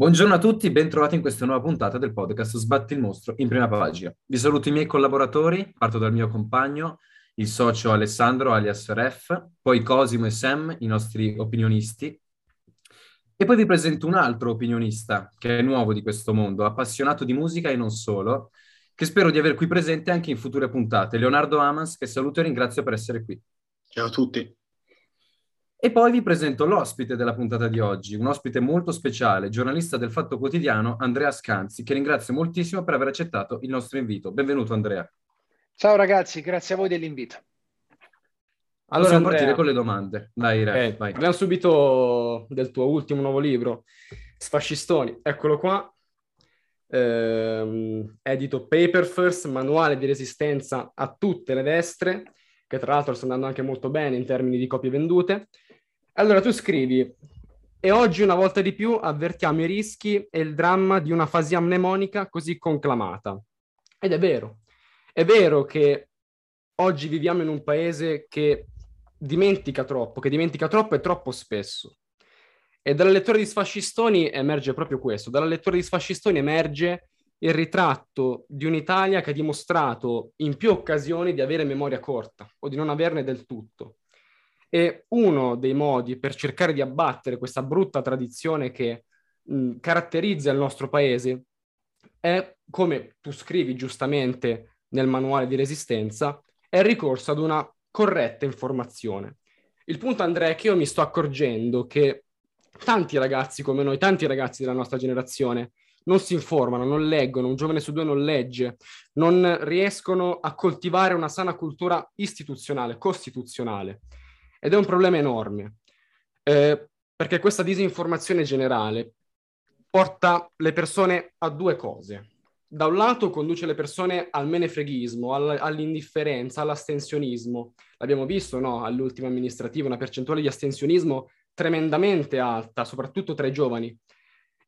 Buongiorno a tutti, bentrovati in questa nuova puntata del podcast Sbatti il mostro in prima pagina. Vi saluto i miei collaboratori, parto dal mio compagno, il socio Alessandro alias Ref, poi Cosimo e Sam, i nostri opinionisti, e poi vi presento un altro opinionista che è nuovo di questo mondo, appassionato di musica e non solo, che spero di aver qui presente anche in future puntate, Leonardo Amans, che saluto e ringrazio per essere qui. Ciao a tutti. E poi vi presento l'ospite della puntata di oggi, un ospite molto speciale, giornalista del Fatto Quotidiano, Andrea Scanzi, che ringrazio moltissimo per aver accettato il nostro invito. Benvenuto Andrea. Ciao ragazzi, grazie a voi dell'invito. Allora, Possiamo partire con le domande. Dai, Re, eh, vai. Parliamo subito del tuo ultimo nuovo libro, Sfascistoni. Eccolo qua. Eh, edito Paper First, manuale di resistenza a tutte le destre, che tra l'altro sta andando anche molto bene in termini di copie vendute. Allora tu scrivi, e oggi una volta di più avvertiamo i rischi e il dramma di una fasia mnemonica così conclamata. Ed è vero, è vero che oggi viviamo in un paese che dimentica troppo, che dimentica troppo e troppo spesso. E dalla lettura di Sfascistoni emerge proprio questo, dalla lettura di Sfascistoni emerge il ritratto di un'Italia che ha dimostrato in più occasioni di avere memoria corta o di non averne del tutto. E uno dei modi per cercare di abbattere questa brutta tradizione che mh, caratterizza il nostro paese è, come tu scrivi giustamente nel manuale di resistenza, è il ricorso ad una corretta informazione. Il punto, Andrea, è che io mi sto accorgendo che tanti ragazzi come noi, tanti ragazzi della nostra generazione, non si informano, non leggono, un giovane su due non legge, non riescono a coltivare una sana cultura istituzionale, costituzionale. Ed è un problema enorme, eh, perché questa disinformazione generale porta le persone a due cose da un lato conduce le persone al menefreghismo, all- all'indifferenza, all'astensionismo. L'abbiamo visto, no? All'ultima amministrativa, una percentuale di astensionismo tremendamente alta, soprattutto tra i giovani.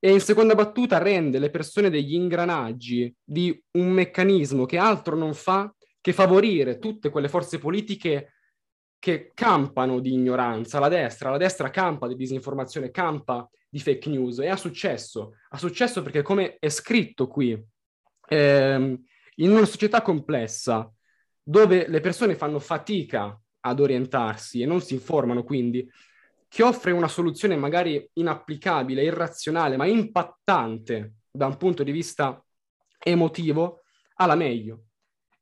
E in seconda battuta rende le persone degli ingranaggi di un meccanismo che altro non fa che favorire tutte quelle forze politiche che campano di ignoranza. La destra, la destra campa di disinformazione, campa di fake news e ha successo. Ha successo perché come è scritto qui ehm, in una società complessa dove le persone fanno fatica ad orientarsi e non si informano, quindi chi offre una soluzione magari inapplicabile, irrazionale, ma impattante da un punto di vista emotivo, ha la meglio.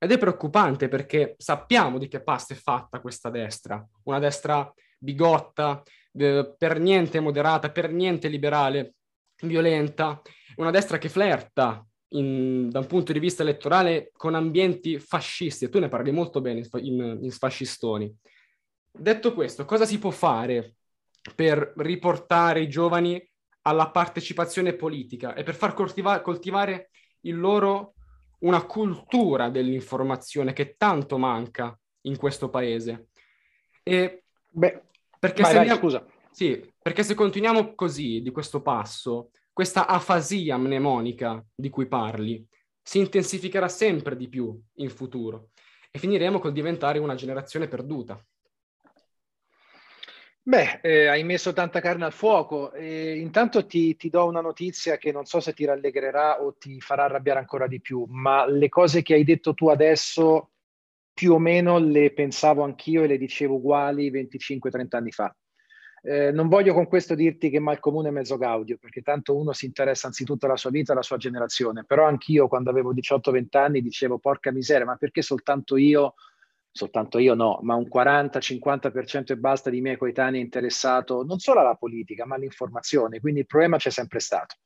Ed è preoccupante perché sappiamo di che pasta è fatta questa destra, una destra bigotta, per niente moderata, per niente liberale, violenta, una destra che flirta in, da un punto di vista elettorale con ambienti fascisti, e tu ne parli molto bene in, in Sfascistoni. Detto questo, cosa si può fare per riportare i giovani alla partecipazione politica e per far coltiva- coltivare in loro una cultura dell'informazione che tanto manca in questo paese? E Beh, perché, vai, se vai, scusa. Sì, perché se continuiamo così, di questo passo, questa afasia mnemonica di cui parli si intensificherà sempre di più in futuro e finiremo col diventare una generazione perduta. Beh, eh, hai messo tanta carne al fuoco. Eh, intanto ti, ti, do una notizia che non so se ti rallegrerà o ti farà arrabbiare ancora di più, ma le cose che hai detto tu adesso più o meno le pensavo anch'io e le dicevo uguali 25-30 anni fa. Eh, non voglio con questo dirti che mal comune è mezzo gaudio, perché tanto uno si interessa anzitutto alla sua vita, alla sua generazione, però anch'io quando avevo 18-20 anni dicevo porca miseria, ma perché soltanto io, soltanto io no, ma un 40-50% e basta di miei coetanei interessato non solo alla politica, ma all'informazione, quindi il problema c'è sempre stato.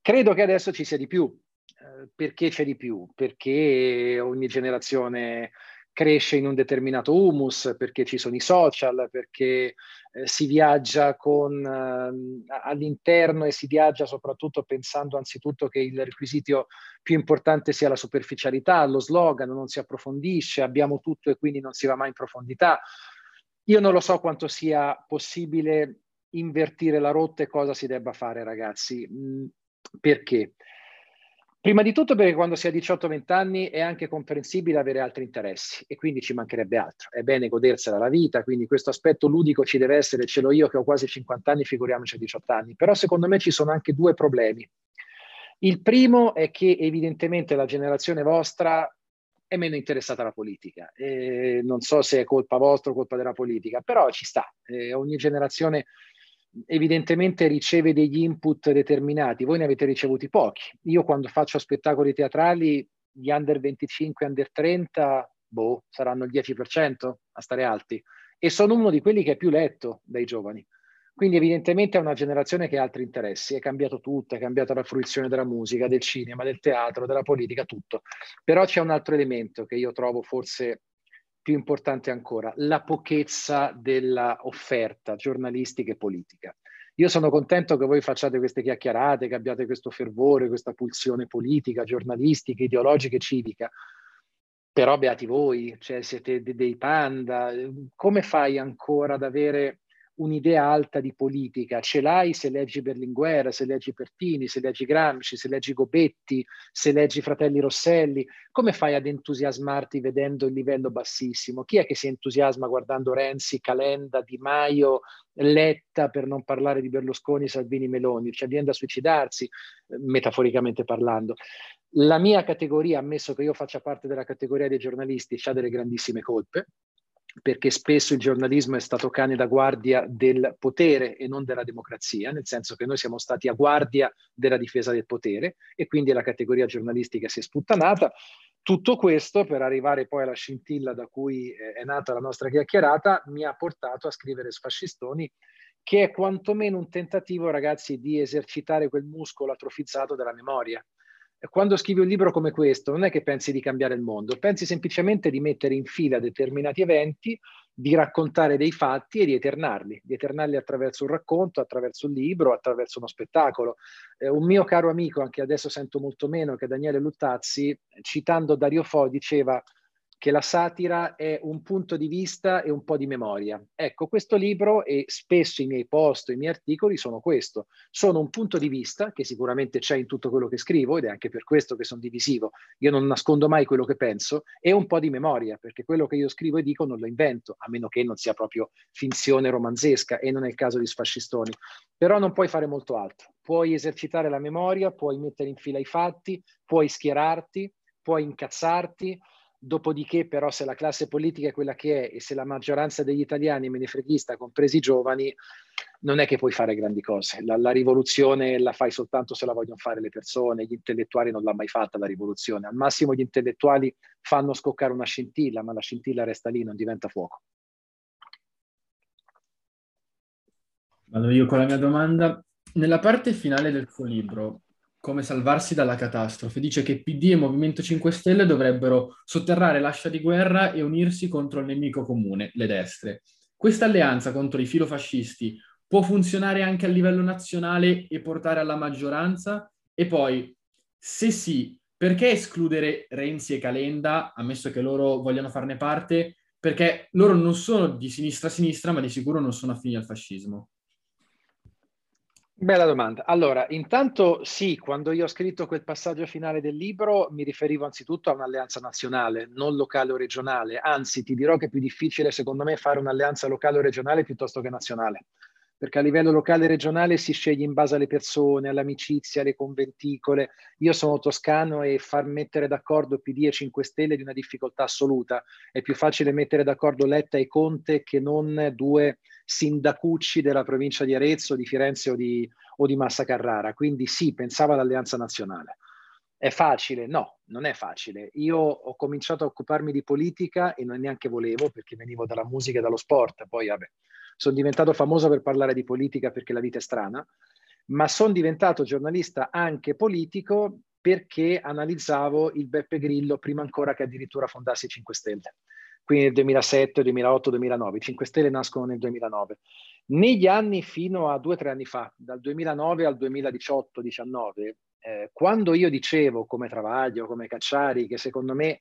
Credo che adesso ci sia di più. Eh, perché c'è di più? Perché ogni generazione cresce in un determinato humus, perché ci sono i social, perché eh, si viaggia con, eh, all'interno e si viaggia soprattutto pensando anzitutto che il requisito più importante sia la superficialità, lo slogan, non si approfondisce, abbiamo tutto e quindi non si va mai in profondità. Io non lo so quanto sia possibile invertire la rotta e cosa si debba fare, ragazzi. Mm, perché? Prima di tutto perché quando si ha 18-20 anni è anche comprensibile avere altri interessi e quindi ci mancherebbe altro. È bene godersela la vita, quindi questo aspetto ludico ci deve essere, ce l'ho io che ho quasi 50 anni, figuriamoci a 18 anni. Però secondo me ci sono anche due problemi. Il primo è che evidentemente la generazione vostra è meno interessata alla politica. E non so se è colpa vostra o colpa della politica, però ci sta. E ogni generazione evidentemente riceve degli input determinati, voi ne avete ricevuti pochi. Io quando faccio spettacoli teatrali, gli under 25, under 30, boh, saranno il 10% a stare alti. E sono uno di quelli che è più letto dai giovani. Quindi evidentemente è una generazione che ha altri interessi, è cambiato tutto, è cambiata la fruizione della musica, del cinema, del teatro, della politica, tutto. Però c'è un altro elemento che io trovo forse più importante ancora, la pochezza dell'offerta giornalistica e politica. Io sono contento che voi facciate queste chiacchierate, che abbiate questo fervore, questa pulsione politica, giornalistica, ideologica e civica, però beati voi, cioè siete dei panda, come fai ancora ad avere un'idea alta di politica, ce l'hai se leggi Berlinguer, se leggi Pertini, se leggi Gramsci, se leggi Gobetti, se leggi Fratelli Rosselli, come fai ad entusiasmarti vedendo il livello bassissimo? Chi è che si entusiasma guardando Renzi, Calenda, Di Maio, Letta, per non parlare di Berlusconi, Salvini, Meloni? Cioè viene da suicidarsi, metaforicamente parlando. La mia categoria, ammesso che io faccia parte della categoria dei giornalisti, ha delle grandissime colpe, perché spesso il giornalismo è stato cane da guardia del potere e non della democrazia, nel senso che noi siamo stati a guardia della difesa del potere e quindi la categoria giornalistica si è sputtanata. Tutto questo, per arrivare poi alla scintilla da cui è nata la nostra chiacchierata, mi ha portato a scrivere Sfascistoni, che è quantomeno un tentativo, ragazzi, di esercitare quel muscolo atrofizzato della memoria quando scrivi un libro come questo non è che pensi di cambiare il mondo, pensi semplicemente di mettere in fila determinati eventi, di raccontare dei fatti e di eternarli, di eternarli attraverso un racconto, attraverso un libro, attraverso uno spettacolo. Eh, un mio caro amico, anche adesso sento molto meno, che è Daniele Luttazzi, citando Dario Fo, diceva che la satira è un punto di vista e un po' di memoria. Ecco, questo libro e spesso i miei post, i miei articoli sono questo. Sono un punto di vista che sicuramente c'è in tutto quello che scrivo ed è anche per questo che sono divisivo. Io non nascondo mai quello che penso e un po' di memoria, perché quello che io scrivo e dico non lo invento, a meno che non sia proprio finzione romanzesca e non è il caso di sfascistoni. Però non puoi fare molto altro. Puoi esercitare la memoria, puoi mettere in fila i fatti, puoi schierarti, puoi incazzarti, Dopodiché, però, se la classe politica è quella che è e se la maggioranza degli italiani è menefreghista, compresi i giovani, non è che puoi fare grandi cose. La, la, rivoluzione la fai soltanto se la vogliono fare le persone, gli intellettuali non l'hanno mai fatta la rivoluzione. Al massimo gli intellettuali fanno scoccare una scintilla, ma la scintilla resta lì, non diventa fuoco. Vado io con la mia domanda. Nella parte finale del suo libro, come salvarsi dalla catastrofe. Dice che PD e Movimento 5 Stelle dovrebbero sotterrare l'ascia di guerra e unirsi contro il nemico comune, le destre. Questa alleanza contro i filofascisti può funzionare anche a livello nazionale e portare alla maggioranza? E poi, se sì, perché escludere Renzi e Calenda, ammesso che loro vogliano farne parte? Perché loro non sono di sinistra-sinistra, ma di sicuro non sono affini al fascismo. Bella domanda. Allora, intanto sì, quando io ho scritto quel passaggio finale del libro mi riferivo anzitutto a un'alleanza nazionale, non locale o regionale. Anzi, ti dirò che è più difficile secondo me fare un'alleanza locale o regionale piuttosto che nazionale perché a livello locale e regionale si sceglie in base alle persone, all'amicizia, alle conventicole. Io sono toscano e far mettere d'accordo PD e 5 Stelle è di una difficoltà assoluta. È più facile mettere d'accordo Letta e Conte che non due sindacucci della provincia di Arezzo, di Firenze o di, o di Massa Carrara. Quindi sì, pensavo all'alleanza nazionale. È facile? No, non è facile. Io ho cominciato a occuparmi di politica e non neanche volevo perché venivo dalla musica e dallo sport. Poi, vabbè, sono diventato famoso per parlare di politica perché la vita è strana, ma sono diventato giornalista anche politico perché analizzavo il Beppe Grillo prima ancora che addirittura fondassi 5 Stelle. Quindi nel 2007, 2008, 2009. I 5 Stelle nascono nel 2009. Negli anni fino a due o tre anni fa, dal 2009 al 2018-19, eh, quando io dicevo come Travaglio, come Cacciari, che secondo me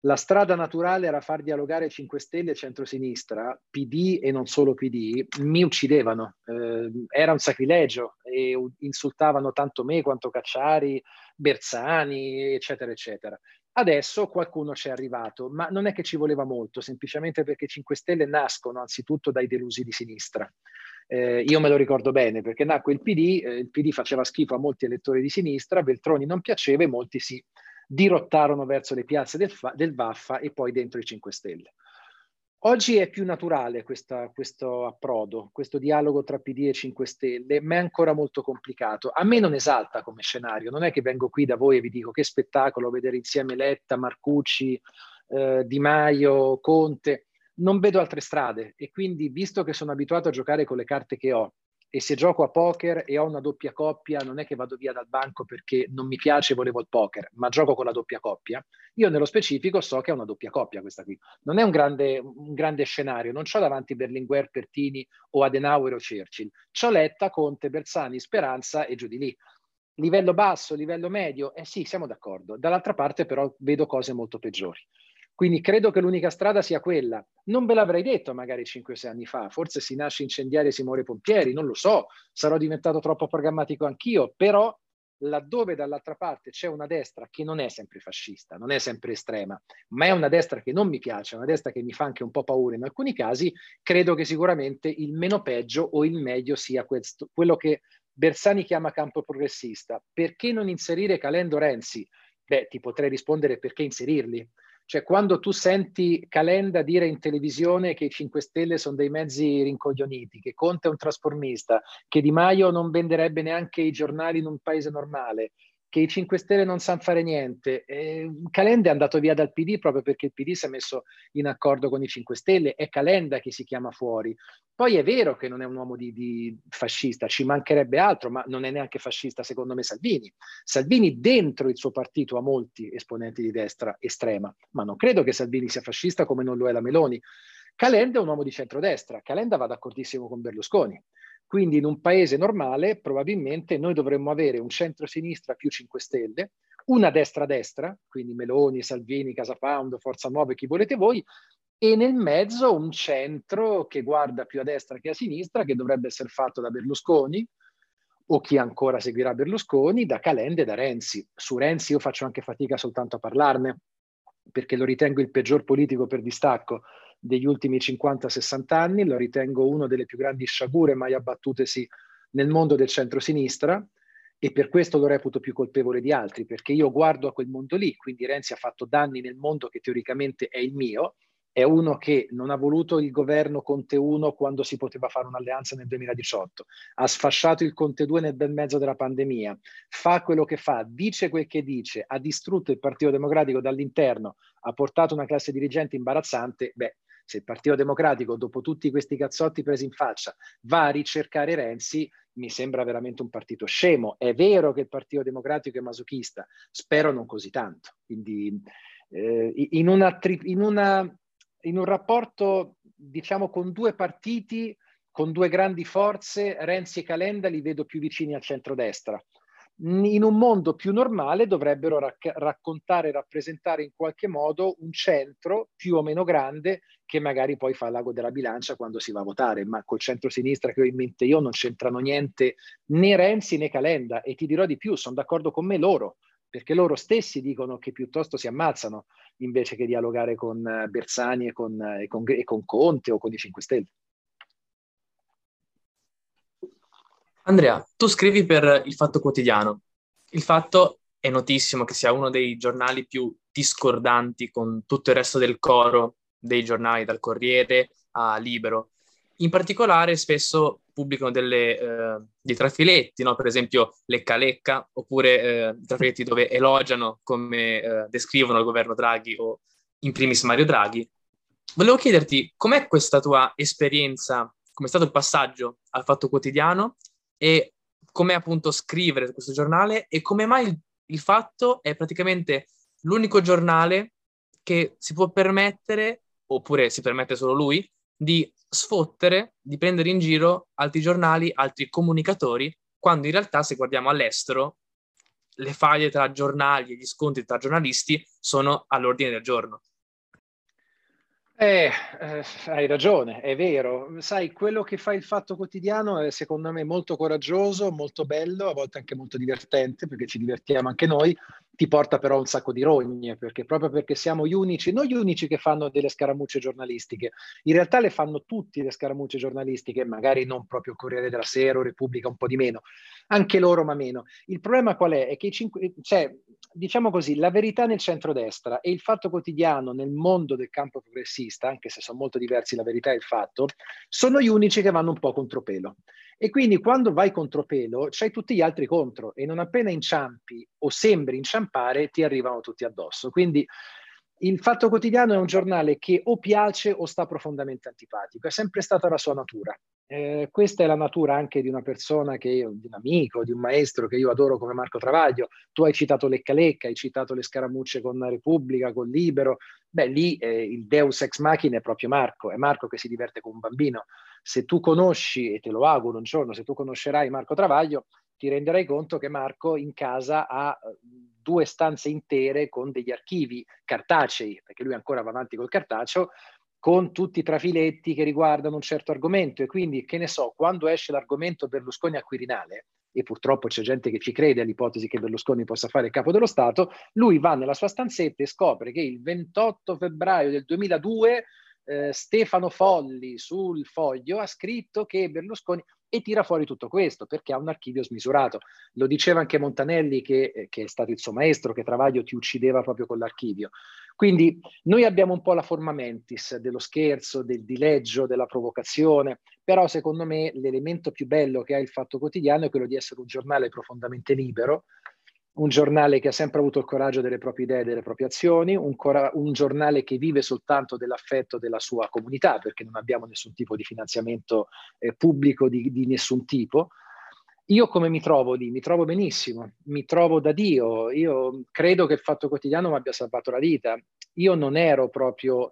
la strada naturale era far dialogare 5 Stelle e centrosinistra, PD e non solo PD, mi uccidevano. Eh, era un sacrilegio e insultavano tanto me quanto Cacciari, Bersani, eccetera, eccetera. Adesso qualcuno ci è arrivato, ma non è che ci voleva molto, semplicemente perché 5 Stelle nascono anzitutto dai delusi di sinistra. Eh, io me lo ricordo bene perché nacque il PD, eh, il PD faceva schifo a molti elettori di sinistra, Beltroni non piaceva e molti si dirottarono verso le piazze del, del Vaffa e poi dentro i 5 Stelle. Oggi è più naturale questa, questo approdo, questo dialogo tra PD e 5 Stelle, ma è ancora molto complicato. A me non esalta come scenario, non è che vengo qui da voi e vi dico che spettacolo vedere insieme Letta, Marcucci, eh, Di Maio, Conte. Non vedo altre strade e quindi, visto che sono abituato a giocare con le carte che ho e se gioco a poker e ho una doppia coppia, non è che vado via dal banco perché non mi piace e volevo il poker, ma gioco con la doppia coppia. Io nello specifico so che è una doppia coppia questa qui. Non è un grande, un grande scenario, non ho davanti Berlinguer, Pertini o Adenauer o Churchill. C'ho Letta, Conte, Bersani, Speranza e giù di lì. Livello basso, livello medio, eh sì, siamo d'accordo. Dall'altra parte però vedo cose molto peggiori. Quindi credo che l'unica strada sia quella. Non ve l'avrei detto magari 5-6 anni fa, forse si nasce incendiari e si muore pompieri, non lo so, sarò diventato troppo programmatico anch'io, però laddove dall'altra parte c'è una destra che non è sempre fascista, non è sempre estrema, ma è una destra che non mi piace, una destra che mi fa anche un po' paura in alcuni casi, credo che sicuramente il meno peggio o il meglio sia questo, quello che Bersani chiama campo progressista. Perché non inserire Calendo Renzi? Beh, ti potrei rispondere perché inserirli cioè, quando tu senti Calenda dire in televisione che i 5 Stelle sono dei mezzi rincoglioniti, che Conte è un trasformista, che Di Maio non venderebbe neanche i giornali in un paese normale, che i 5 Stelle non sanno fare niente. Eh, Calenda è andato via dal PD proprio perché il PD si è messo in accordo con i 5 Stelle, è Calenda che si chiama fuori. Poi è vero che non è un uomo di, di fascista, ci mancherebbe altro, ma non è neanche fascista secondo me Salvini. Salvini dentro il suo partito ha molti esponenti di destra estrema, ma non credo che Salvini sia fascista come non lo è la Meloni. Calenda è un uomo di centrodestra, Calenda va d'accordissimo con Berlusconi. Quindi in un paese normale probabilmente noi dovremmo avere un centro-sinistra più 5 Stelle, una destra-destra, quindi Meloni, Salvini, Casapound, Forza Nuova, chi volete voi, e nel mezzo un centro che guarda più a destra che a sinistra, che dovrebbe essere fatto da Berlusconi, o chi ancora seguirà Berlusconi, da Calende e da Renzi. Su Renzi io faccio anche fatica soltanto a parlarne, perché lo ritengo il peggior politico per distacco degli ultimi 50-60 anni, lo ritengo una delle più grandi sciagure mai abbattutesi nel mondo del centro-sinistra e per questo lo reputo più colpevole di altri, perché io guardo a quel mondo lì, quindi Renzi ha fatto danni nel mondo che teoricamente è il mio, è uno che non ha voluto il governo Conte 1 quando si poteva fare un'alleanza nel 2018, ha sfasciato il Conte 2 nel bel mezzo della pandemia, fa quello che fa, dice quel che dice, ha distrutto il Partito Democratico dall'interno, ha portato una classe dirigente imbarazzante, beh, se il Partito Democratico, dopo tutti questi cazzotti presi in faccia, va a ricercare Renzi, mi sembra veramente un partito scemo. È vero che il Partito Democratico è masochista, spero non così tanto. Quindi eh, in, una, in, una, in un rapporto, diciamo, con due partiti, con due grandi forze, Renzi e Calenda li vedo più vicini al centrodestra in un mondo più normale dovrebbero rac- raccontare rappresentare in qualche modo un centro più o meno grande che magari poi fa l'ago della bilancia quando si va a votare, ma col centro-sinistra che ho in mente io non c'entrano niente né Renzi né Calenda e ti dirò di più, sono d'accordo con me loro, perché loro stessi dicono che piuttosto si ammazzano invece che dialogare con eh, Bersani e con, eh, e con, e con Conte o con i 5 Stelle. Andrea, tu scrivi per Il Fatto Quotidiano. Il Fatto è notissimo che sia uno dei giornali più discordanti con tutto il resto del coro dei giornali, dal Corriere a Libero. In particolare spesso pubblicano delle, eh, dei trafiletti, no? per esempio Lecca Lecca, oppure eh, trafiletti dove elogiano come eh, descrivono il governo Draghi o in primis Mario Draghi. Volevo chiederti com'è questa tua esperienza, come è stato il passaggio al Fatto Quotidiano e come appunto scrivere questo giornale e come mai il, il fatto è praticamente l'unico giornale che si può permettere, oppure si permette solo lui, di sfottere, di prendere in giro altri giornali, altri comunicatori, quando in realtà se guardiamo all'estero le faglie tra giornali e gli scontri tra giornalisti sono all'ordine del giorno. Eh, eh, hai ragione, è vero. Sai, quello che fa il Fatto Quotidiano è secondo me molto coraggioso, molto bello, a volte anche molto divertente, perché ci divertiamo anche noi, ti porta però un sacco di rogne, perché proprio perché siamo gli unici, non gli unici che fanno delle scaramucce giornalistiche, in realtà le fanno tutti le scaramucce giornalistiche, magari non proprio Corriere della Sera o Repubblica, un po' di meno, anche loro ma meno. Il problema qual è? È che cinque, cioè, diciamo così, la verità nel centrodestra e il fatto quotidiano nel mondo del campo progressista, anche se sono molto diversi la verità e il fatto, sono gli unici che vanno un po' contropelo. E quindi quando vai contropelo c'hai tutti gli altri contro e non appena inciampi o sembri inciampare ti arrivano tutti addosso. Quindi il Fatto Quotidiano è un giornale che o piace o sta profondamente antipatico, è sempre stata la sua natura. Eh, questa è la natura anche di una persona che di un amico, di un maestro che io adoro come Marco Travaglio. Tu hai citato Lecca Lecca, hai citato le scaramucce con la Repubblica, con Libero. Beh, lì eh, il Deus ex machina è proprio Marco, è Marco che si diverte con un bambino. Se tu conosci, e te lo auguro un giorno, se tu conoscerai Marco Travaglio, ti renderai conto che Marco in casa ha eh, due stanze intere con degli archivi cartacei, perché lui ancora va avanti col cartaceo, con tutti i trafiletti che riguardano un certo argomento. E quindi, che ne so, quando esce l'argomento Berlusconi a Quirinale, e purtroppo c'è gente che ci crede all'ipotesi che Berlusconi possa fare il capo dello Stato, lui va nella sua stanzetta e scopre che il 28 febbraio del 2002 eh, Stefano Folli sul foglio ha scritto che Berlusconi e tira fuori tutto questo perché ha un archivio smisurato. Lo diceva anche Montanelli che, eh, che è stato il suo maestro, che Travaglio ti uccideva proprio con l'archivio. Quindi noi abbiamo un po' la forma mentis dello scherzo, del dileggio, della provocazione, però secondo me l'elemento più bello che ha il Fatto Quotidiano è quello di essere un giornale profondamente libero, un giornale che ha sempre avuto il coraggio delle proprie idee delle proprie azioni, un, cora- un, giornale che vive soltanto dell'affetto della sua comunità, perché non abbiamo nessun tipo di finanziamento eh, pubblico di, di, nessun tipo. Io come mi trovo lì? Mi trovo benissimo, mi trovo da Dio. Io credo che il Fatto Quotidiano mi abbia salvato la vita. Io non ero proprio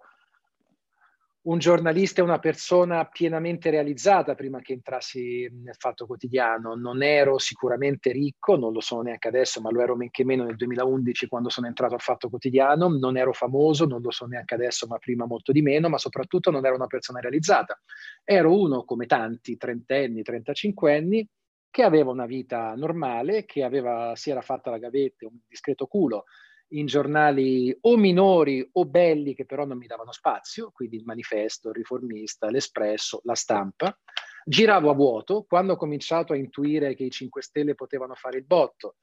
un giornalista è una persona pienamente realizzata prima che entrassi nel fatto quotidiano. Non ero sicuramente ricco, non lo sono neanche adesso, ma lo ero men che meno nel 2011 quando sono entrato al fatto quotidiano. Non ero famoso, non lo so neanche adesso, ma prima molto di meno, ma soprattutto non ero una persona realizzata. Ero uno come tanti, trentenni, trentacinquenni, che aveva una vita normale, che aveva, si era fatta la gavetta, un discreto culo, in giornali o minori o belli che però non mi davano spazio, quindi il manifesto, il riformista, l'espresso, la stampa. Giravo a vuoto quando ho cominciato a intuire che i 5 Stelle potevano fare il botto.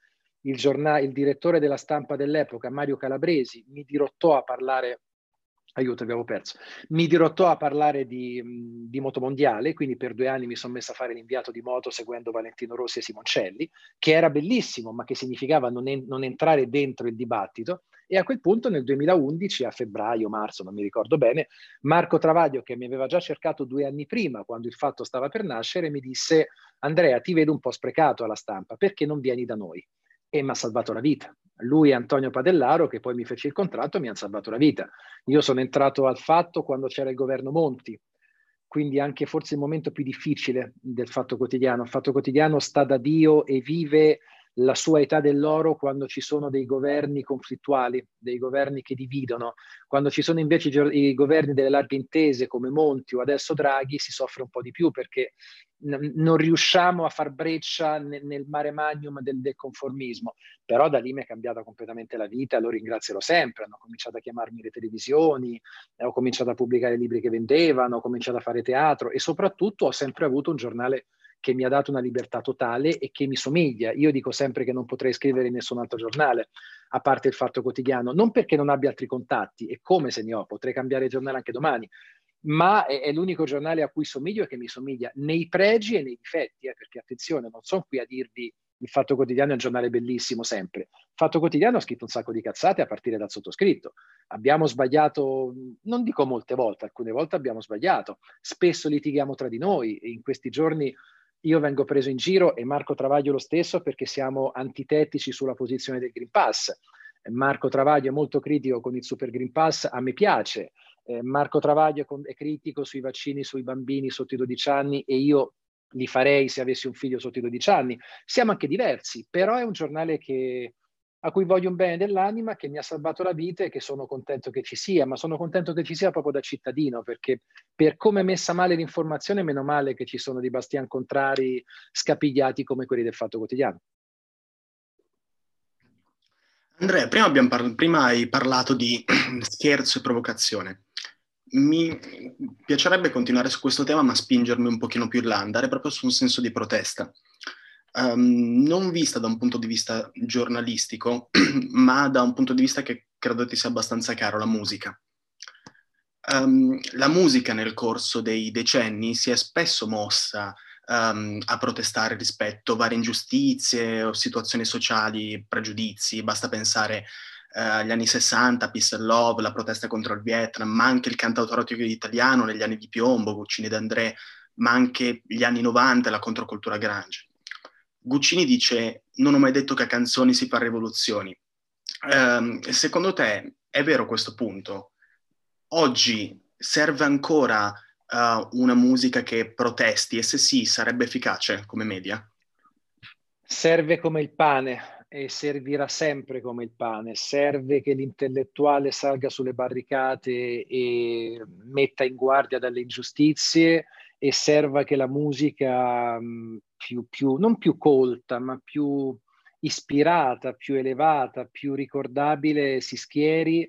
Il, giornale, il direttore della stampa dell'epoca, Mario Calabresi, mi dirottò a parlare aiuto, abbiamo perso. Mi dirottò a parlare di, di motomondiale, quindi per due anni mi sono messo a fare l'inviato di moto seguendo Valentino Rossi e Simoncelli, che era bellissimo, ma che significava non, en- non entrare dentro il dibattito. E a quel punto, nel 2011, a febbraio, marzo, non mi ricordo bene, Marco Travaglio, che mi aveva già cercato due anni prima, quando il fatto stava per nascere, mi disse: Andrea, ti vedo un po' sprecato alla stampa, perché non vieni da noi? E mi ha salvato la vita lui e Antonio Padellaro, che poi mi fece il contratto, mi hanno salvato la vita. Io sono entrato al fatto quando c'era il governo Monti, quindi anche forse il momento più difficile del Fatto Quotidiano. Il Fatto Quotidiano sta da Dio e vive la sua età dell'oro quando ci sono dei governi conflittuali, dei governi che dividono. Quando ci sono invece i, governi delle larghe intese come Monti o adesso Draghi si soffre un po' di più perché non riusciamo a far breccia nel, nel mare magnum del, del, conformismo. Però da lì mi è cambiata completamente la vita, lo ringrazierò sempre. Hanno cominciato a chiamarmi le televisioni, ho cominciato a pubblicare libri che vendevano, ho cominciato a fare teatro e soprattutto ho sempre avuto un giornale che mi ha dato una libertà totale e che mi somiglia. Io dico sempre che non potrei scrivere in nessun altro giornale, a parte il Fatto Quotidiano, non perché non abbia altri contatti, e come se ne ho, potrei cambiare giornale anche domani, ma è, è l'unico giornale a cui somiglio e che mi somiglia nei pregi e nei difetti, eh, perché attenzione, non sono qui a dirvi il Fatto Quotidiano è un giornale bellissimo sempre. Il Fatto Quotidiano ha scritto un sacco di cazzate a partire dal sottoscritto. Abbiamo sbagliato, non dico molte volte, alcune volte abbiamo sbagliato. Spesso litighiamo tra di noi in questi giorni io vengo preso in giro e Marco Travaglio lo stesso perché siamo antitetici sulla posizione del Green Pass. Marco Travaglio è molto critico con il Super Green Pass, a me piace. Eh, Marco Travaglio è critico sui vaccini sui bambini sotto i 12 anni e io li farei se avessi un figlio sotto i 12 anni. Siamo anche diversi, però è un giornale che, a cui voglio un bene dell'anima, che mi ha salvato la vita e che sono contento che ci sia, ma sono contento che ci sia proprio da cittadino, perché per come è messa male l'informazione, meno male che ci sono di bastian contrari scapigliati come quelli del Fatto Quotidiano. Andrea, prima, par- prima hai parlato di scherzo e provocazione. Mi piacerebbe continuare su questo tema, ma spingermi un pochino più in là, andare proprio su un senso di protesta um, non vista da un punto di vista giornalistico, ma da un punto di vista che credo ti sia abbastanza caro, la musica. Um, la musica nel corso dei decenni si è spesso mossa um, a protestare rispetto a varie ingiustizie o situazioni sociali, pregiudizi, basta pensare uh, agli anni 60, Peace and Love, la protesta contro il Vietnam, ma anche il cantautorato italiano negli anni di piombo, Guccini d'André, ma anche gli anni 90 la controcultura grunge. Guccini dice non ho mai detto che a canzoni si fa rivoluzioni. Eh, secondo te è vero questo punto? Oggi serve ancora uh, una musica che protesti e se sì sarebbe efficace come media? Serve come il pane e servirà sempre come il pane. Serve che l'intellettuale salga sulle barricate e metta in guardia dalle ingiustizie e serva che la musica mh, più, più, non più colta, ma più ispirata, più elevata, più ricordabile si schieri,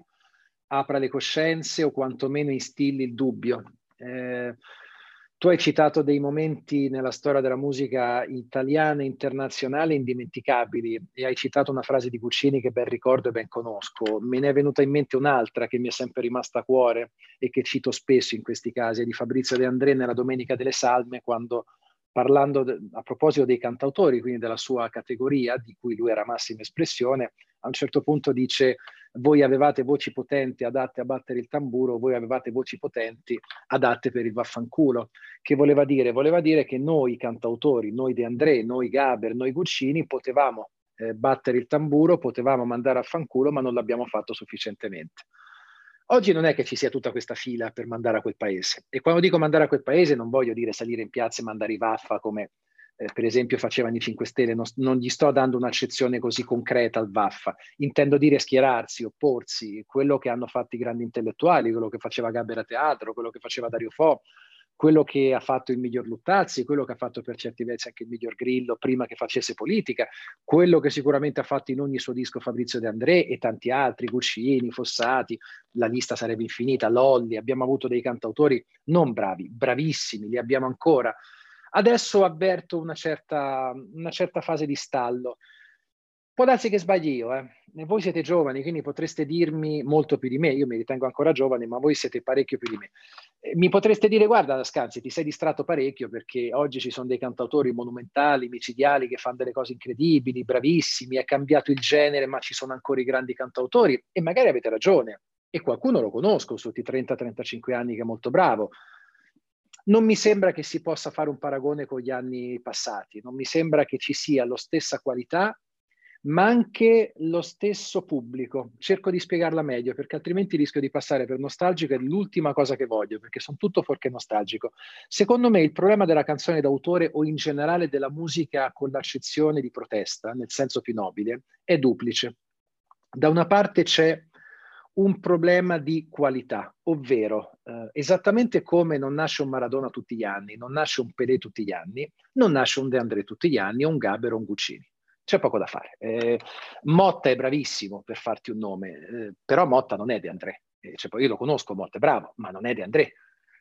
apra le coscienze o quantomeno instilli il dubbio. Eh, tu hai citato dei momenti nella storia della musica italiana e internazionale indimenticabili e hai citato una frase di Puccini che ben ricordo e ben conosco. Me ne è venuta in mente un'altra che mi è sempre rimasta a cuore e che cito spesso in questi casi, è di Fabrizio De André nella Domenica delle Salme, quando parlando de, a proposito dei cantautori, quindi della sua categoria, di cui lui era massima espressione, a un certo punto dice voi avevate voci potenti adatte a battere il tamburo, voi avevate voci potenti adatte per il vaffanculo. Che voleva dire? Voleva dire che noi cantautori, noi De André, noi Gaber, noi Guccini, potevamo eh, battere il tamburo, potevamo mandare a fanculo, ma non l'abbiamo fatto sufficientemente. Oggi non è che ci sia tutta questa fila per mandare a quel paese. E quando dico mandare a quel paese non voglio dire salire in piazza e mandare i vaffa come eh, per esempio facevano i 5 Stelle, non, non, gli sto dando un'accezione così concreta al vaffa, intendo dire schierarsi, opporsi, quello che hanno fatto i grandi intellettuali, quello che faceva Gaber a teatro, quello che faceva Dario Fo, quello che ha fatto il miglior Luttazzi, quello che ha fatto per certi versi anche il miglior Grillo prima che facesse politica, quello che sicuramente ha fatto in ogni suo disco Fabrizio De André e tanti altri, Guccini, Fossati, la lista sarebbe infinita, Lolli, abbiamo avuto dei cantautori non bravi, bravissimi, li abbiamo ancora. Adesso avverto una certa, una certa fase di stallo. Può darsi che sbagli io, eh. voi siete giovani, quindi potreste dirmi molto più di me, io mi ritengo ancora giovane, ma voi siete parecchio più di me. Eh, mi potreste dire, guarda Scanzi, ti sei distratto parecchio perché oggi ci sono dei cantautori monumentali, micidiali, che fanno delle cose incredibili, bravissimi, è cambiato il genere, ma ci sono ancora i grandi cantautori e magari avete ragione. E qualcuno lo conosco sotto i 30-35 anni che è molto bravo, non mi sembra che si possa fare un paragone con gli anni passati, non mi sembra che ci sia la stessa qualità ma anche lo stesso pubblico. Cerco di spiegarla meglio perché altrimenti rischio di passare per nostalgico è l'ultima cosa che voglio perché sono tutto fuorché nostalgico. Secondo me il problema della canzone d'autore o in generale della musica con l'accezione di protesta, nel senso più nobile, è duplice. Da una parte c'è un problema di qualità, ovvero eh, esattamente come non nasce un Maradona tutti gli anni, non nasce un Pelé tutti gli anni, non nasce un De André tutti gli anni, o un Gaber o un Guccini c'è poco da fare. Eh, Motta è bravissimo per farti un nome, eh, però Motta non è De André. Eh, cioè, io lo conosco, Motta è bravo, ma non è De André.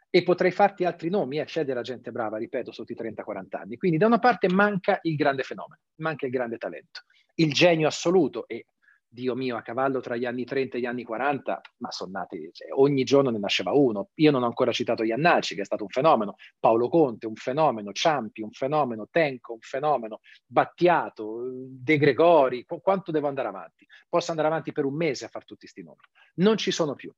E potrei farti altri nomi, eh, c'è della gente brava, ripeto, sotto i 30-40 anni. Quindi da una parte manca il grande fenomeno, manca il grande talento. Il genio assoluto, e Dio mio, a cavallo tra gli anni 30 e gli anni 40, ma sono nati, cioè, ogni giorno ne nasceva uno. Io non ho ancora citato Iannacci, che è stato un fenomeno, Paolo Conte, un fenomeno, Ciampi, un fenomeno, Tenco, un fenomeno, Battiato, De Gregori, qu- quanto devo andare avanti? Posso andare avanti per un mese a fare tutti questi nomi. Non ci sono più.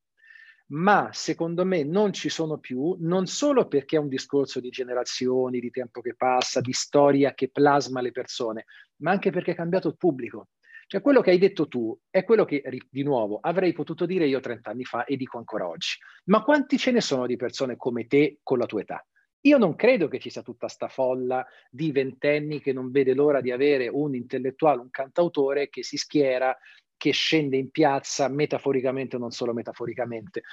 Ma secondo me non ci sono più, non solo perché è un discorso di generazioni, di tempo che passa, di storia che plasma le persone, ma anche perché è cambiato il pubblico cioè quello che hai detto tu è quello che, di nuovo, avrei potuto dire io 30 anni fa e dico ancora oggi. Ma quanti ce ne sono di persone come te con la tua età? Io non credo che ci sia tutta sta folla di ventenni che non vede l'ora di avere un intellettuale, un cantautore che si schiera, che scende in piazza metaforicamente o non solo metaforicamente.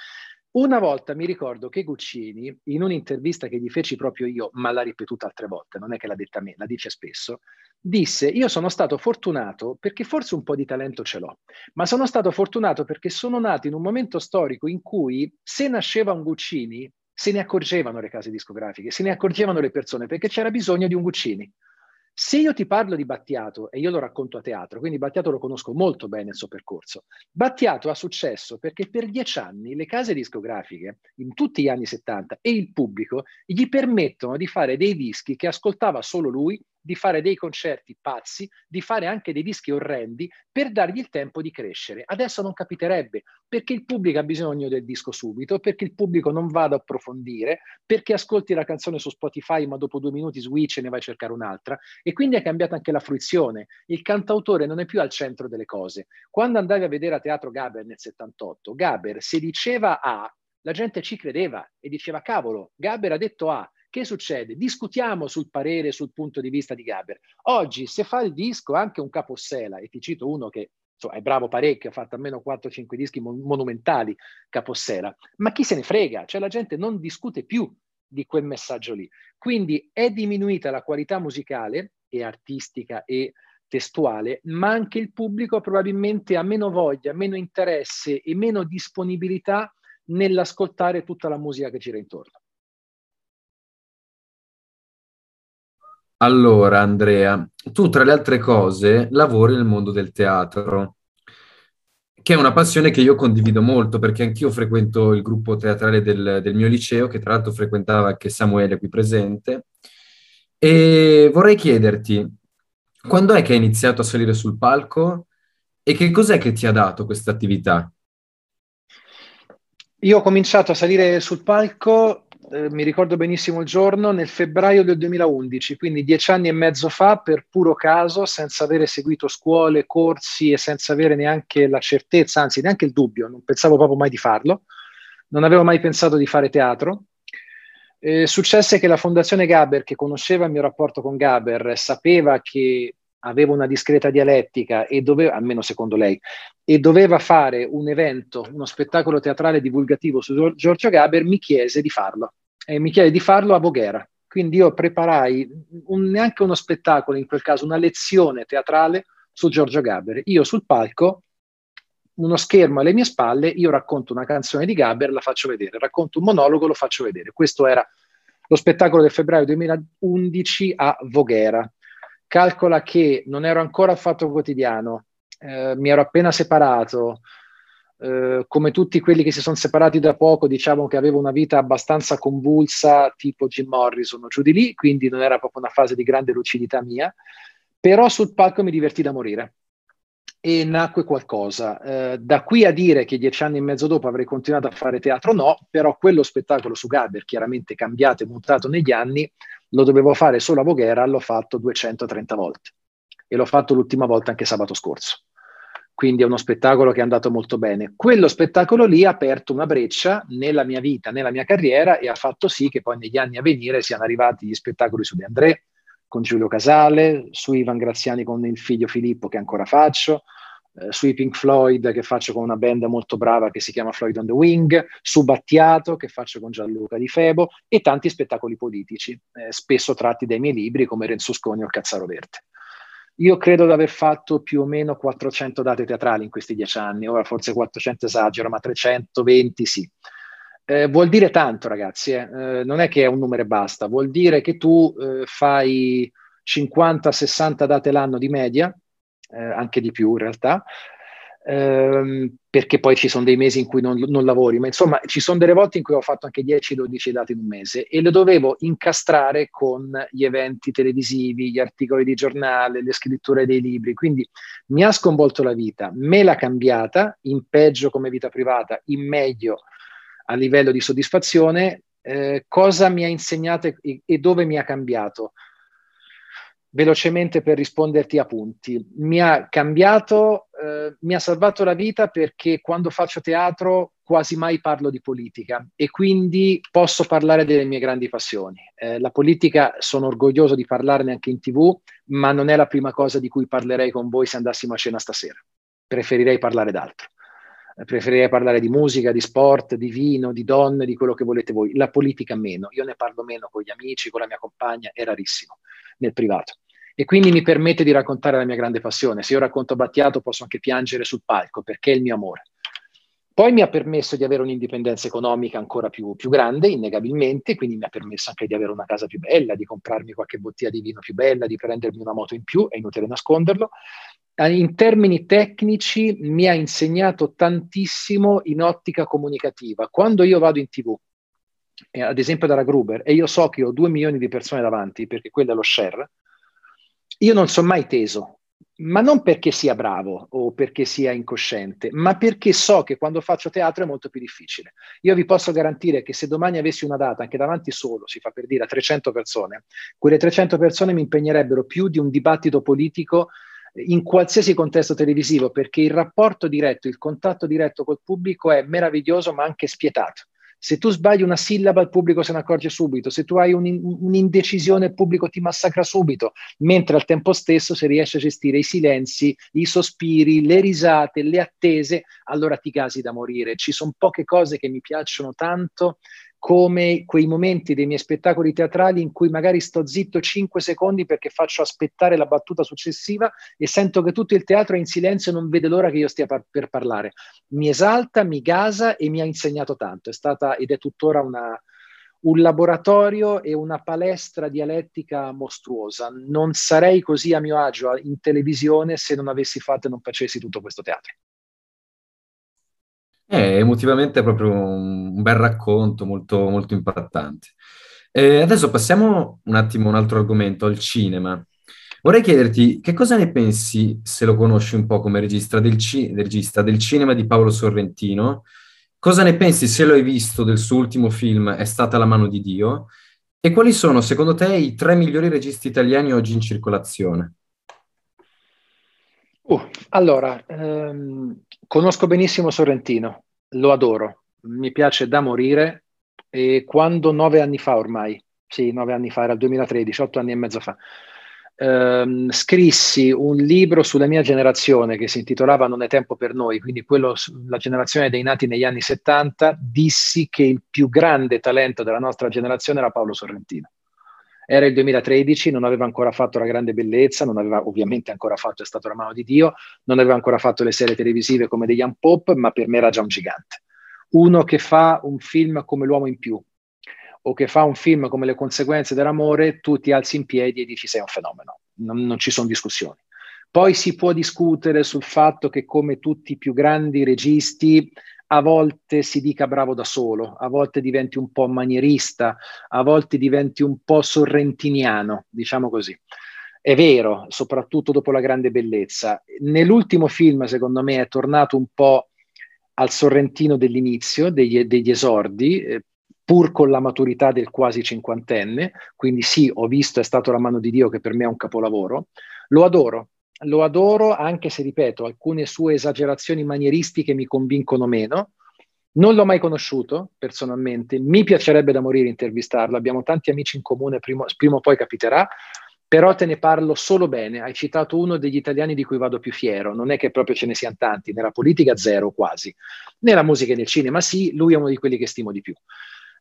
Una volta mi ricordo che Guccini, in un'intervista che gli feci proprio io, ma l'ha ripetuta altre volte, non è che l'ha detta a me, la dice spesso, disse io sono stato fortunato perché forse un po' di talento ce l'ho, ma sono stato fortunato perché sono nato in un momento storico in cui se nasceva un Guccini se ne accorgevano le case discografiche, se ne accorgevano le persone perché c'era bisogno di un Guccini. Se io ti parlo di Battiato e io lo racconto a teatro, quindi Battiato lo conosco molto bene il suo percorso, Battiato ha successo perché per dieci anni le case discografiche, in tutti gli anni 70, e il pubblico gli permettono di fare dei dischi che ascoltava solo lui di fare dei concerti pazzi, di fare anche dei dischi orrendi per dargli il tempo di crescere. Adesso non capiterebbe perché il pubblico ha bisogno del disco subito, perché il pubblico non va ad approfondire, perché ascolti la canzone su Spotify ma dopo due minuti switch e ne vai a cercare un'altra e quindi è cambiata anche la fruizione. Il cantautore non è più al centro delle cose. Quando andavi a vedere a teatro Gaber nel 78, Gaber se diceva A, la gente ci credeva e diceva cavolo, Gaber ha detto A, che succede? Discutiamo sul parere, sul punto di vista di Gaber. Oggi, se fa il disco anche un capossela, e ti cito uno che insomma, è bravo parecchio, ha fatto almeno 4-5 dischi mon- monumentali, capossela, ma chi se ne frega? Cioè la gente non discute più di quel messaggio lì. Quindi è diminuita la qualità musicale e artistica e testuale, ma anche il pubblico probabilmente ha meno voglia, meno interesse e meno disponibilità nell'ascoltare tutta la musica che gira intorno. Allora, Andrea, tu tra le altre cose lavori nel mondo del teatro, che è una passione che io condivido molto perché anch'io frequento il gruppo teatrale del, del mio liceo, che tra l'altro frequentava anche Samuele qui presente. E vorrei chiederti, quando è che hai iniziato a salire sul palco e che cos'è che ti ha dato questa attività? Io ho cominciato a salire sul palco eh, mi ricordo benissimo il giorno, nel febbraio del 2011, quindi dieci anni e mezzo fa, per puro caso, senza avere seguito scuole, corsi e senza avere neanche la certezza, anzi neanche il dubbio, non pensavo proprio mai di farlo, non avevo mai pensato di fare teatro. Eh, successe che la Fondazione Gaber, che conosceva il mio rapporto con Gaber, sapeva che aveva una discreta dialettica e doveva, almeno secondo lei, e doveva fare un evento, uno spettacolo teatrale divulgativo su Giorgio Gaber, mi chiese di farlo. E mi chiese di farlo a Voghera. Quindi io preparai un, neanche uno spettacolo, in quel caso una lezione teatrale su Giorgio Gaber. Io sul palco, uno schermo alle mie spalle, io racconto una canzone di Gaber, la faccio vedere, racconto un monologo, lo faccio vedere. Questo era lo spettacolo del febbraio 2011 a Voghera. Calcola che non ero ancora affatto quotidiano, eh, mi ero appena separato, eh, come tutti quelli che si sono separati da poco, diciamo che avevo una vita abbastanza convulsa, tipo Jim Morrison o giù di lì, quindi non era proprio una fase di grande lucidità mia, però sul palco mi divertì da morire e nacque qualcosa. Eh, da qui a dire che dieci anni e mezzo dopo avrei continuato a fare teatro, no, però quello spettacolo su Gaber, chiaramente cambiato e mutato negli anni, lo dovevo fare solo a Voghera, l'ho fatto 230 volte e l'ho fatto l'ultima volta anche sabato scorso. Quindi è uno spettacolo che è andato molto bene. Quello spettacolo lì ha aperto una breccia nella mia vita, nella mia carriera e ha fatto sì che poi negli anni a venire siano arrivati gli spettacoli su De André, con Giulio Casale, su Ivan Graziani con il figlio Filippo che ancora faccio, eh, sui Pink Floyd che faccio con una band molto brava che si chiama Floyd on the Wing, su Battiato che faccio con Gianluca Di Febo e tanti spettacoli politici, eh, spesso tratti dai miei libri come Renzusconi o Cazzaro Verde. Io credo di aver fatto più o meno 400 date teatrali in questi dieci anni, ora forse 400 esagero, ma 320 sì. Eh, vuol dire tanto, ragazzi, eh. Eh, non è che è un numero e basta, vuol dire che tu eh, fai 50-60 date l'anno di media, eh, anche di più in realtà, ehm, perché poi ci sono dei mesi in cui non, non, lavori, ma insomma ci sono delle volte in cui ho fatto anche 10-12 dati in un mese e lo dovevo incastrare con gli eventi televisivi, gli articoli di giornale, le scritture dei libri, quindi mi ha sconvolto la vita, me l'ha cambiata, in peggio come vita privata, in meglio a livello di soddisfazione, eh, cosa mi ha insegnato e, e dove mi ha cambiato velocemente per risponderti a punti. Mi ha cambiato, eh, mi ha salvato la vita perché quando faccio teatro quasi mai parlo di politica e quindi posso parlare delle mie grandi passioni. Eh, la politica sono orgoglioso di parlarne anche in tv, ma non è la prima cosa di cui parlerei con voi se andassimo a cena stasera. Preferirei parlare d'altro. Eh, preferirei parlare di musica, di sport, di vino, di donne, di quello che volete voi. La politica meno. Io ne parlo meno con gli amici, con la mia compagna, è rarissimo nel privato e quindi mi permette di raccontare la mia grande passione. Se io racconto Battiato posso anche piangere sul palco perché è il mio amore. Poi mi ha permesso di avere un'indipendenza economica ancora più, più, grande, innegabilmente, quindi mi ha permesso anche di avere una casa più bella, di comprarmi qualche bottiglia di vino più bella, di prendermi una moto in più, è inutile nasconderlo. Eh, in termini tecnici mi ha insegnato tantissimo in ottica comunicativa. Quando io vado in tv, eh, ad esempio dalla Gruber, e io so che ho due milioni di persone davanti, perché quello è lo share, io non sono mai teso, ma non perché sia bravo o perché sia incosciente, ma perché so che quando faccio teatro è molto più difficile. Io vi posso garantire che se domani avessi una data anche davanti solo, si fa per dire a 300 persone, quelle 300 persone mi impegnerebbero più di un dibattito politico in qualsiasi contesto televisivo, perché il rapporto diretto, il contatto diretto col pubblico è meraviglioso ma anche spietato. Se tu sbagli una sillaba, il pubblico se ne accorge subito. Se tu hai un, un'indecisione, il pubblico ti massacra subito. Mentre al tempo stesso, se riesci a gestire i silenzi, i sospiri, le risate, le attese, allora ti casi da morire. Ci sono poche cose che mi piacciono tanto come quei momenti dei miei spettacoli teatrali in cui magari sto zitto 5 secondi perché faccio aspettare la battuta successiva e sento che tutto il teatro è in silenzio e non vede l'ora che io stia par- per parlare. Mi esalta, mi gasa e mi ha insegnato tanto. È stata ed è tuttora una, un laboratorio e una palestra dialettica mostruosa. Non sarei così a mio agio in televisione se non avessi fatto e non facessi tutto questo teatro. È emotivamente proprio un, bel racconto, molto, molto impattante. E adesso passiamo un attimo a un altro argomento, al cinema. Vorrei chiederti che cosa ne pensi, se lo conosci un po' come regista del, ci- regista del cinema di Paolo Sorrentino, cosa ne pensi se lo hai visto del suo ultimo film È stata la mano di Dio? E quali sono, secondo te, i tre migliori registi italiani oggi in circolazione? Uh, allora, ehm, conosco benissimo Sorrentino, lo adoro, mi piace da morire e quando nove anni fa ormai, sì, nove anni fa, era il 2013, otto anni e mezzo fa, ehm, scrissi un libro sulla mia generazione che si intitolava Non è tempo per noi, quindi quello, la generazione dei nati negli anni 70, dissi che il più grande talento della nostra generazione era Paolo Sorrentino. Era il 2013, non aveva ancora fatto La Grande Bellezza, non aveva ovviamente ancora fatto È stato la mano di Dio, non aveva ancora fatto le serie televisive come degli Young Pop, ma per me era già un gigante. Uno che fa un film come L'uomo in più o che fa un film come Le conseguenze dell'amore, tu ti alzi in piedi e dici sei un fenomeno, non, non ci sono discussioni. Poi si può discutere sul fatto che come tutti i più grandi registi a volte si dica bravo da solo, a volte diventi un po' manierista, a volte diventi un po' sorrentiniano, diciamo così. È vero, soprattutto dopo la grande bellezza. Nell'ultimo film, secondo me, è tornato un po' al sorrentino dell'inizio, degli, degli esordi, eh, pur con la maturità del quasi cinquantenne. Quindi sì, ho visto È stato la mano di Dio, che per me è un capolavoro. Lo adoro, lo adoro anche se, ripeto, alcune sue esagerazioni manieristiche mi convincono meno. Non l'ho mai conosciuto personalmente, mi piacerebbe da morire intervistarlo, abbiamo tanti amici in comune, prima, o poi capiterà, però te ne parlo solo bene. Hai citato uno degli italiani di cui vado più fiero, non è che proprio ce ne siano tanti, nella politica zero quasi, nella musica e nel cinema sì, lui è uno di quelli che stimo di più.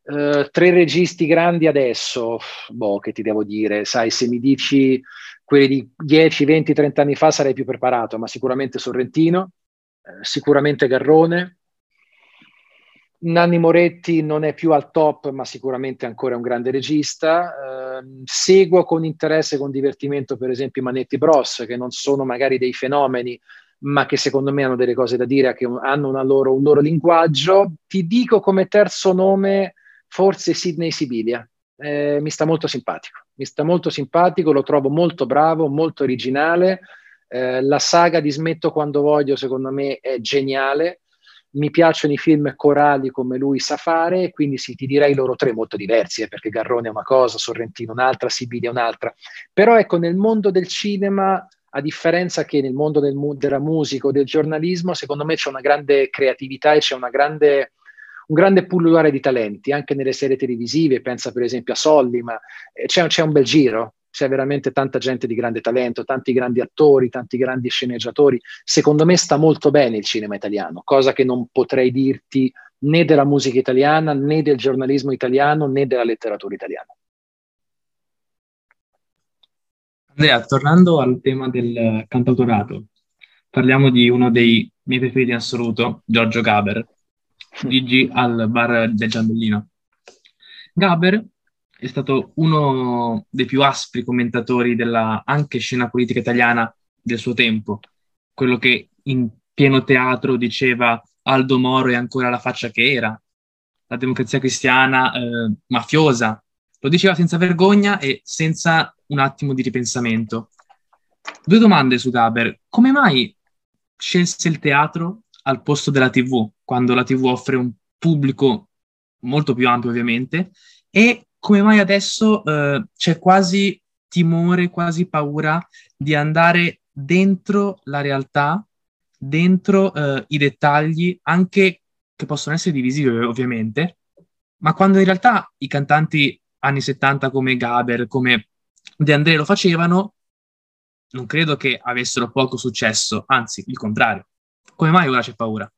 Uh, tre registi grandi adesso, boh, che ti devo dire, sai, se mi dici quelli di 10, 20, 30 anni fa sarei più preparato, ma sicuramente Sorrentino, eh, sicuramente Garrone. Nanni Moretti non è più al top, ma sicuramente ancora un grande regista. Eh, seguo con interesse e con divertimento, per esempio, i Manetti Bros, che non sono magari dei fenomeni, ma che secondo me hanno delle cose da dire, che hanno loro, un loro linguaggio. Ti dico come terzo nome, forse Sidney Sibilia. Eh, mi sta molto simpatico mi sta molto simpatico, lo trovo molto bravo, molto originale. Eh, la saga di Smetto quando voglio, secondo me, è geniale. mi piacciono i film corali come lui sa fare, quindi sì, ti direi loro tre molto diversi, eh, perché Garrone è una cosa, Sorrentino un'altra, Sibili è un'altra. Però ecco, nel mondo del cinema, a differenza che nel mondo del, della musica o del giornalismo, secondo me c'è una grande creatività e c'è una grande, un grande pullulare di talenti, anche nelle serie televisive, pensa per esempio a Solli, ma eh, c'è, c'è un bel giro, c'è veramente tanta gente di grande talento, tanti grandi attori, tanti grandi sceneggiatori. Secondo me sta molto bene il cinema italiano, cosa che non potrei dirti né della musica italiana, né del giornalismo italiano, né della letteratura italiana. Andrea, tornando al tema del cantautorato, parliamo di uno dei miei preferiti in assoluto, Giorgio Gaber, Gigi al bar del Giambellino. Gaber è stato uno dei più aspri commentatori della anche scena politica italiana del suo tempo, quello che in pieno teatro diceva Aldo Moro è ancora la faccia che era, la democrazia cristiana eh, mafiosa, lo diceva senza vergogna e senza un attimo di ripensamento. Due domande su Gaber. Come mai scelse il teatro al posto della TV, quando la TV offre un pubblico molto più ampio ovviamente? E come mai adesso eh, c'è quasi timore, quasi paura di andare dentro la realtà, dentro eh, i dettagli, anche che possono essere divisivi ovviamente, ma quando in realtà i cantanti anni 70 come Gaber, come De André lo facevano, non credo che avessero poco successo, anzi il contrario. Come mai ora c'è paura?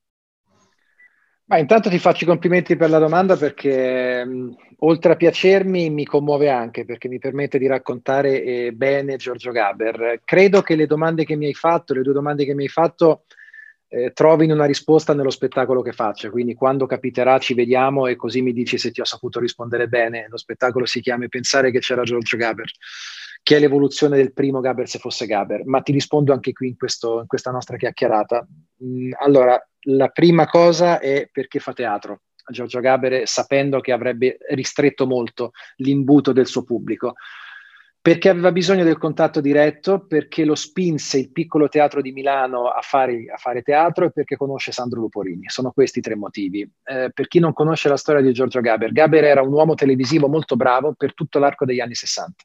Ma intanto ti faccio i complimenti per la domanda perché mh, oltre a piacermi mi commuove anche perché mi permette di raccontare eh, bene Giorgio Gaber. Credo che le domande che mi hai fatto, le due domande che mi hai fatto, eh, trovino una risposta nello spettacolo che faccio. Quindi quando capiterà ci vediamo e così mi dici se ti ho saputo rispondere bene. Lo spettacolo si chiama Pensare che c'era Giorgio Gaber che è l'evoluzione del primo Gaber se fosse Gaber, ma ti rispondo anche qui in, questo, in questa nostra chiacchierata. Mm, allora, la prima cosa è perché fa teatro. Giorgio Gaber, sapendo che avrebbe ristretto molto l'imbuto del suo pubblico, perché aveva bisogno del contatto diretto, perché lo spinse il piccolo teatro di Milano a fare, a fare teatro e perché conosce Sandro Luporini. Sono questi i tre motivi. Eh, per chi non conosce la storia di Giorgio Gaber, Gaber era un uomo televisivo molto bravo per tutto l'arco degli anni 60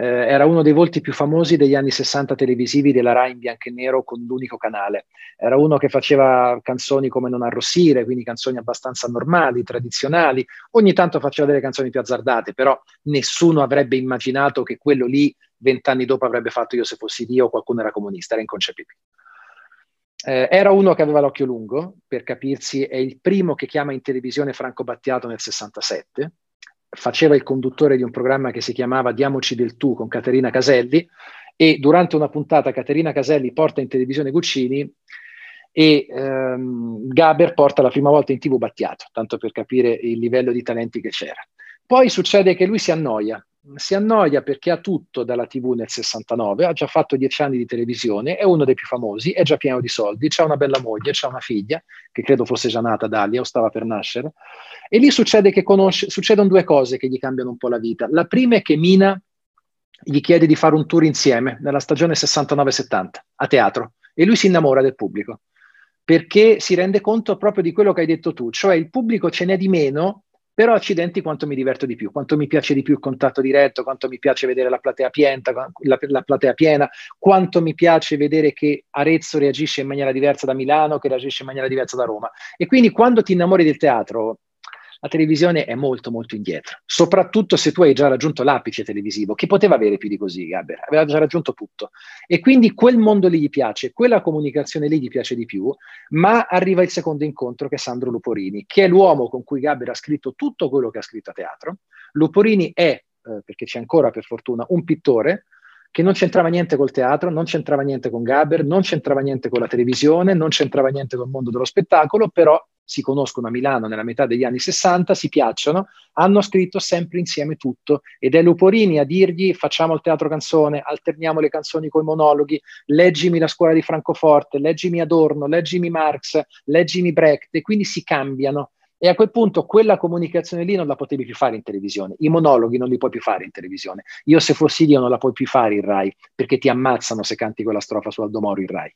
eh, era uno dei volti più famosi degli anni 60 televisivi della Rai in bianco e nero con l'unico canale. Era uno che faceva canzoni come Non arrossire, quindi canzoni abbastanza normali, tradizionali. Ogni tanto faceva delle canzoni più azzardate, però nessuno avrebbe immaginato che quello lì vent'anni dopo avrebbe fatto Io se fossi Dio o qualcuno era comunista, era inconcepibile. Eh, era uno che aveva l'occhio lungo, per capirsi, è il primo che chiama in televisione Franco Battiato nel 67, faceva il conduttore di un programma che si chiamava Diamoci del tu con Caterina Caselli e durante una puntata Caterina Caselli porta in televisione Guccini e ehm, Gaber porta la prima volta in tv Battiato, tanto per capire il livello di talenti che c'era. Poi succede che lui si annoia, si annoia perché ha tutto dalla TV nel 69, ha già fatto dieci anni di televisione, è uno dei più famosi, è già pieno di soldi, ha una bella moglie, ha una figlia, che credo fosse già nata Dalia o stava per nascere, e lì succede che conosce, succedono due cose che gli cambiano un po' la vita. La prima è che Mina gli chiede di fare un tour insieme nella stagione 69-70 a teatro e lui si innamora del pubblico perché si rende conto proprio di quello che hai detto tu, cioè il pubblico ce n'è di meno però accidenti quanto mi diverto di più, quanto mi piace di più il contatto diretto, quanto mi piace vedere la platea, pienta, la, la platea piena, quanto mi piace vedere che Arezzo reagisce in maniera diversa da Milano, che reagisce in maniera diversa da Roma. E quindi quando ti innamori del teatro, la televisione è molto molto indietro, soprattutto se tu hai già raggiunto l'apice televisivo, che poteva avere più di così, Gaber, aveva già raggiunto tutto. E quindi quel mondo lì gli piace, quella comunicazione lì gli piace di più, ma arriva il secondo incontro che è Sandro Luporini, che è l'uomo con cui Gaber ha scritto tutto quello che ha scritto a teatro. Luporini è, eh, perché c'è ancora per fortuna, un pittore, che non c'entrava niente col teatro, non c'entrava niente con Gaber, non c'entrava niente con la televisione, non c'entrava niente col mondo dello spettacolo, però si conoscono a Milano nella metà degli anni 60, si piacciono, hanno scritto sempre insieme tutto ed è Luporini a dirgli facciamo il teatro canzone, alterniamo le canzoni con i monologhi, leggimi la scuola di Francoforte, leggimi Adorno, leggimi Marx, leggimi Brecht e quindi si cambiano. E a quel punto quella comunicazione lì non la potevi più fare in televisione, i monologhi non li puoi più fare in televisione. Io se fossi Dio non la puoi più fare in Rai, perché ti ammazzano se canti quella strofa su Aldo Moro in Rai.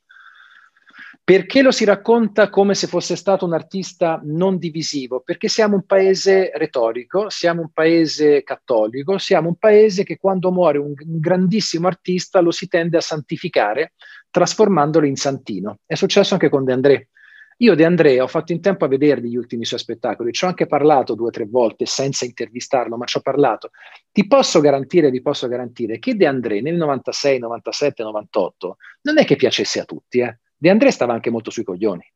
Perché lo si racconta come se fosse stato un artista non divisivo? Perché siamo un paese retorico, siamo un paese cattolico, siamo un paese che quando muore un, un grandissimo artista lo si tende a santificare trasformandolo in santino. È successo anche con De André. Io De André ho fatto in tempo a vedergli gli ultimi suoi spettacoli, ci ho anche parlato due o tre volte senza intervistarlo, ma ci ho parlato. Ti posso garantire, vi posso garantire che De André nel 96, 97, 98 non è che piacesse a tutti, eh De André stava anche molto sui coglioni,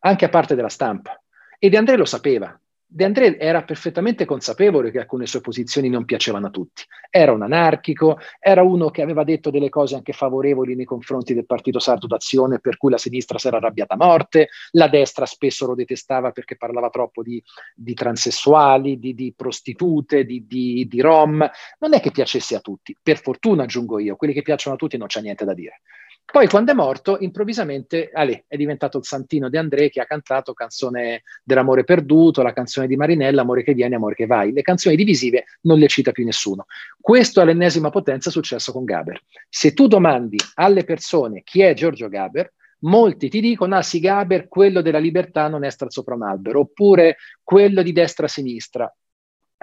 anche a parte della stampa. E De André lo sapeva. De André era perfettamente consapevole che alcune sue posizioni non piacevano a tutti. Era un anarchico, era uno che aveva detto delle cose anche favorevoli nei confronti del partito sardo d'azione, per cui la sinistra si era arrabbiata a morte, la destra spesso lo detestava perché parlava troppo di, di transessuali, di, di prostitute, di, di, di rom. Non è che piacesse a tutti, per fortuna aggiungo io, quelli che piacciono a tutti non c'è niente da dire. Poi quando è morto, improvvisamente Ale, è diventato il santino di André che ha cantato canzone dell'amore perduto, la canzone di Marinella, Amore che viene, amore che vai. Le canzoni divisive non le cita più nessuno. Questo è l'ennesima potenza successo con Gaber. Se tu domandi alle persone chi è Giorgio Gaber, molti ti dicono, ah sì, Gaber, quello della libertà non è star sopra un albero, oppure quello di destra-sinistra.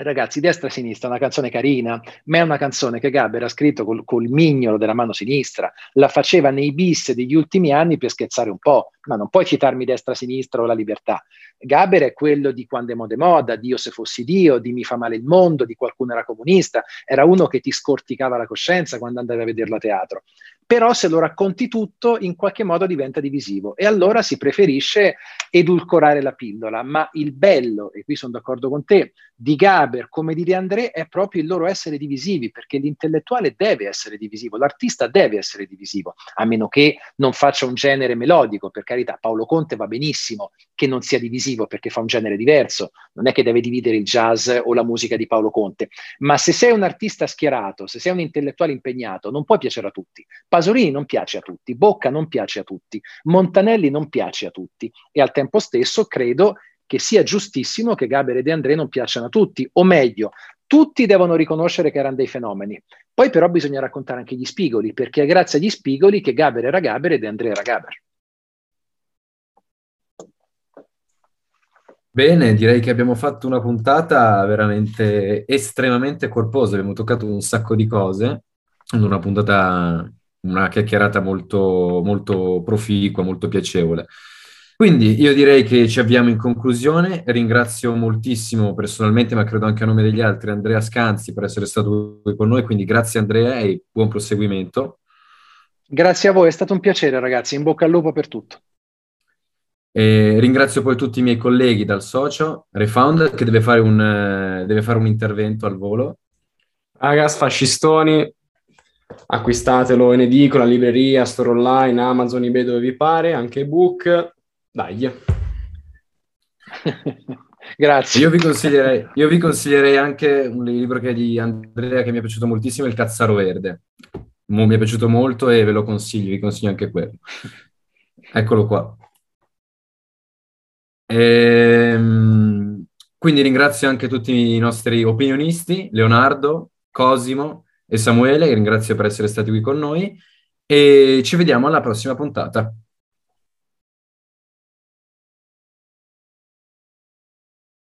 Ragazzi, destra e sinistra una canzone carina, ma è una canzone che Gaber ha scritto col, col, mignolo della mano sinistra, la faceva nei bis degli ultimi anni per scherzare un po', ma non puoi citarmi destra-sinistra o la libertà. Gaber è quello di quando è moda moda, Dio se fossi Dio, di mi fa male il mondo, di qualcuno era comunista, era uno che ti scorticava la coscienza quando andavi a vederlo a teatro però se lo racconti tutto in qualche modo diventa divisivo. E allora si preferisce edulcorare la pillola, ma il bello, e qui sono d'accordo con te, di Gaber come di De André è proprio il loro essere divisivi, perché l'intellettuale deve essere divisivo, l'artista deve essere divisivo, a meno che non faccia un genere melodico, per carità, Paolo Conte va benissimo che non sia divisivo perché fa un genere diverso, non è che deve dividere il jazz o la musica di Paolo Conte, ma se sei un artista schierato, se sei un intellettuale impegnato, non puoi piacere a tutti. Pasolini non piace a tutti, Bocca non piace a tutti, Montanelli non piace a tutti e al tempo stesso credo che sia giustissimo che Gaber e De André non piacciono a tutti, o meglio, tutti devono riconoscere che erano dei fenomeni. Poi però bisogna raccontare anche gli spigoli, perché è grazie agli spigoli che Gaber era Gaber e De André era Gaber. Bene, direi che abbiamo fatto una puntata veramente estremamente corposa, abbiamo toccato un sacco di cose, una puntata una chiacchierata molto, molto proficua, molto piacevole. Quindi io direi che ci avviamo in conclusione. Ringrazio moltissimo personalmente, ma credo anche a nome degli altri, Andrea Scanzi per essere stato qui con noi. Quindi grazie Andrea e buon proseguimento. Grazie a voi, è stato un piacere ragazzi, in bocca al lupo per tutto. E ringrazio poi tutti i miei colleghi dal socio, Refound, che deve fare un, deve fare un intervento al volo. Ragazzi, fascistoni, acquistatelo in edicola, libreria, store online, Amazon, eBay dove vi pare, anche ebook, dai. Grazie. Io vi, consiglierei, io vi consiglierei anche un libro che è di Andrea che mi è piaciuto moltissimo, Il Cazzaro Verde. Mi è piaciuto molto e ve lo consiglio, vi consiglio anche quello. Eccolo qua. Ehm, quindi ringrazio anche tutti i nostri opinionisti, Leonardo, Cosimo, e Samuele, ringrazio per essere stati qui con noi e ci vediamo alla prossima puntata.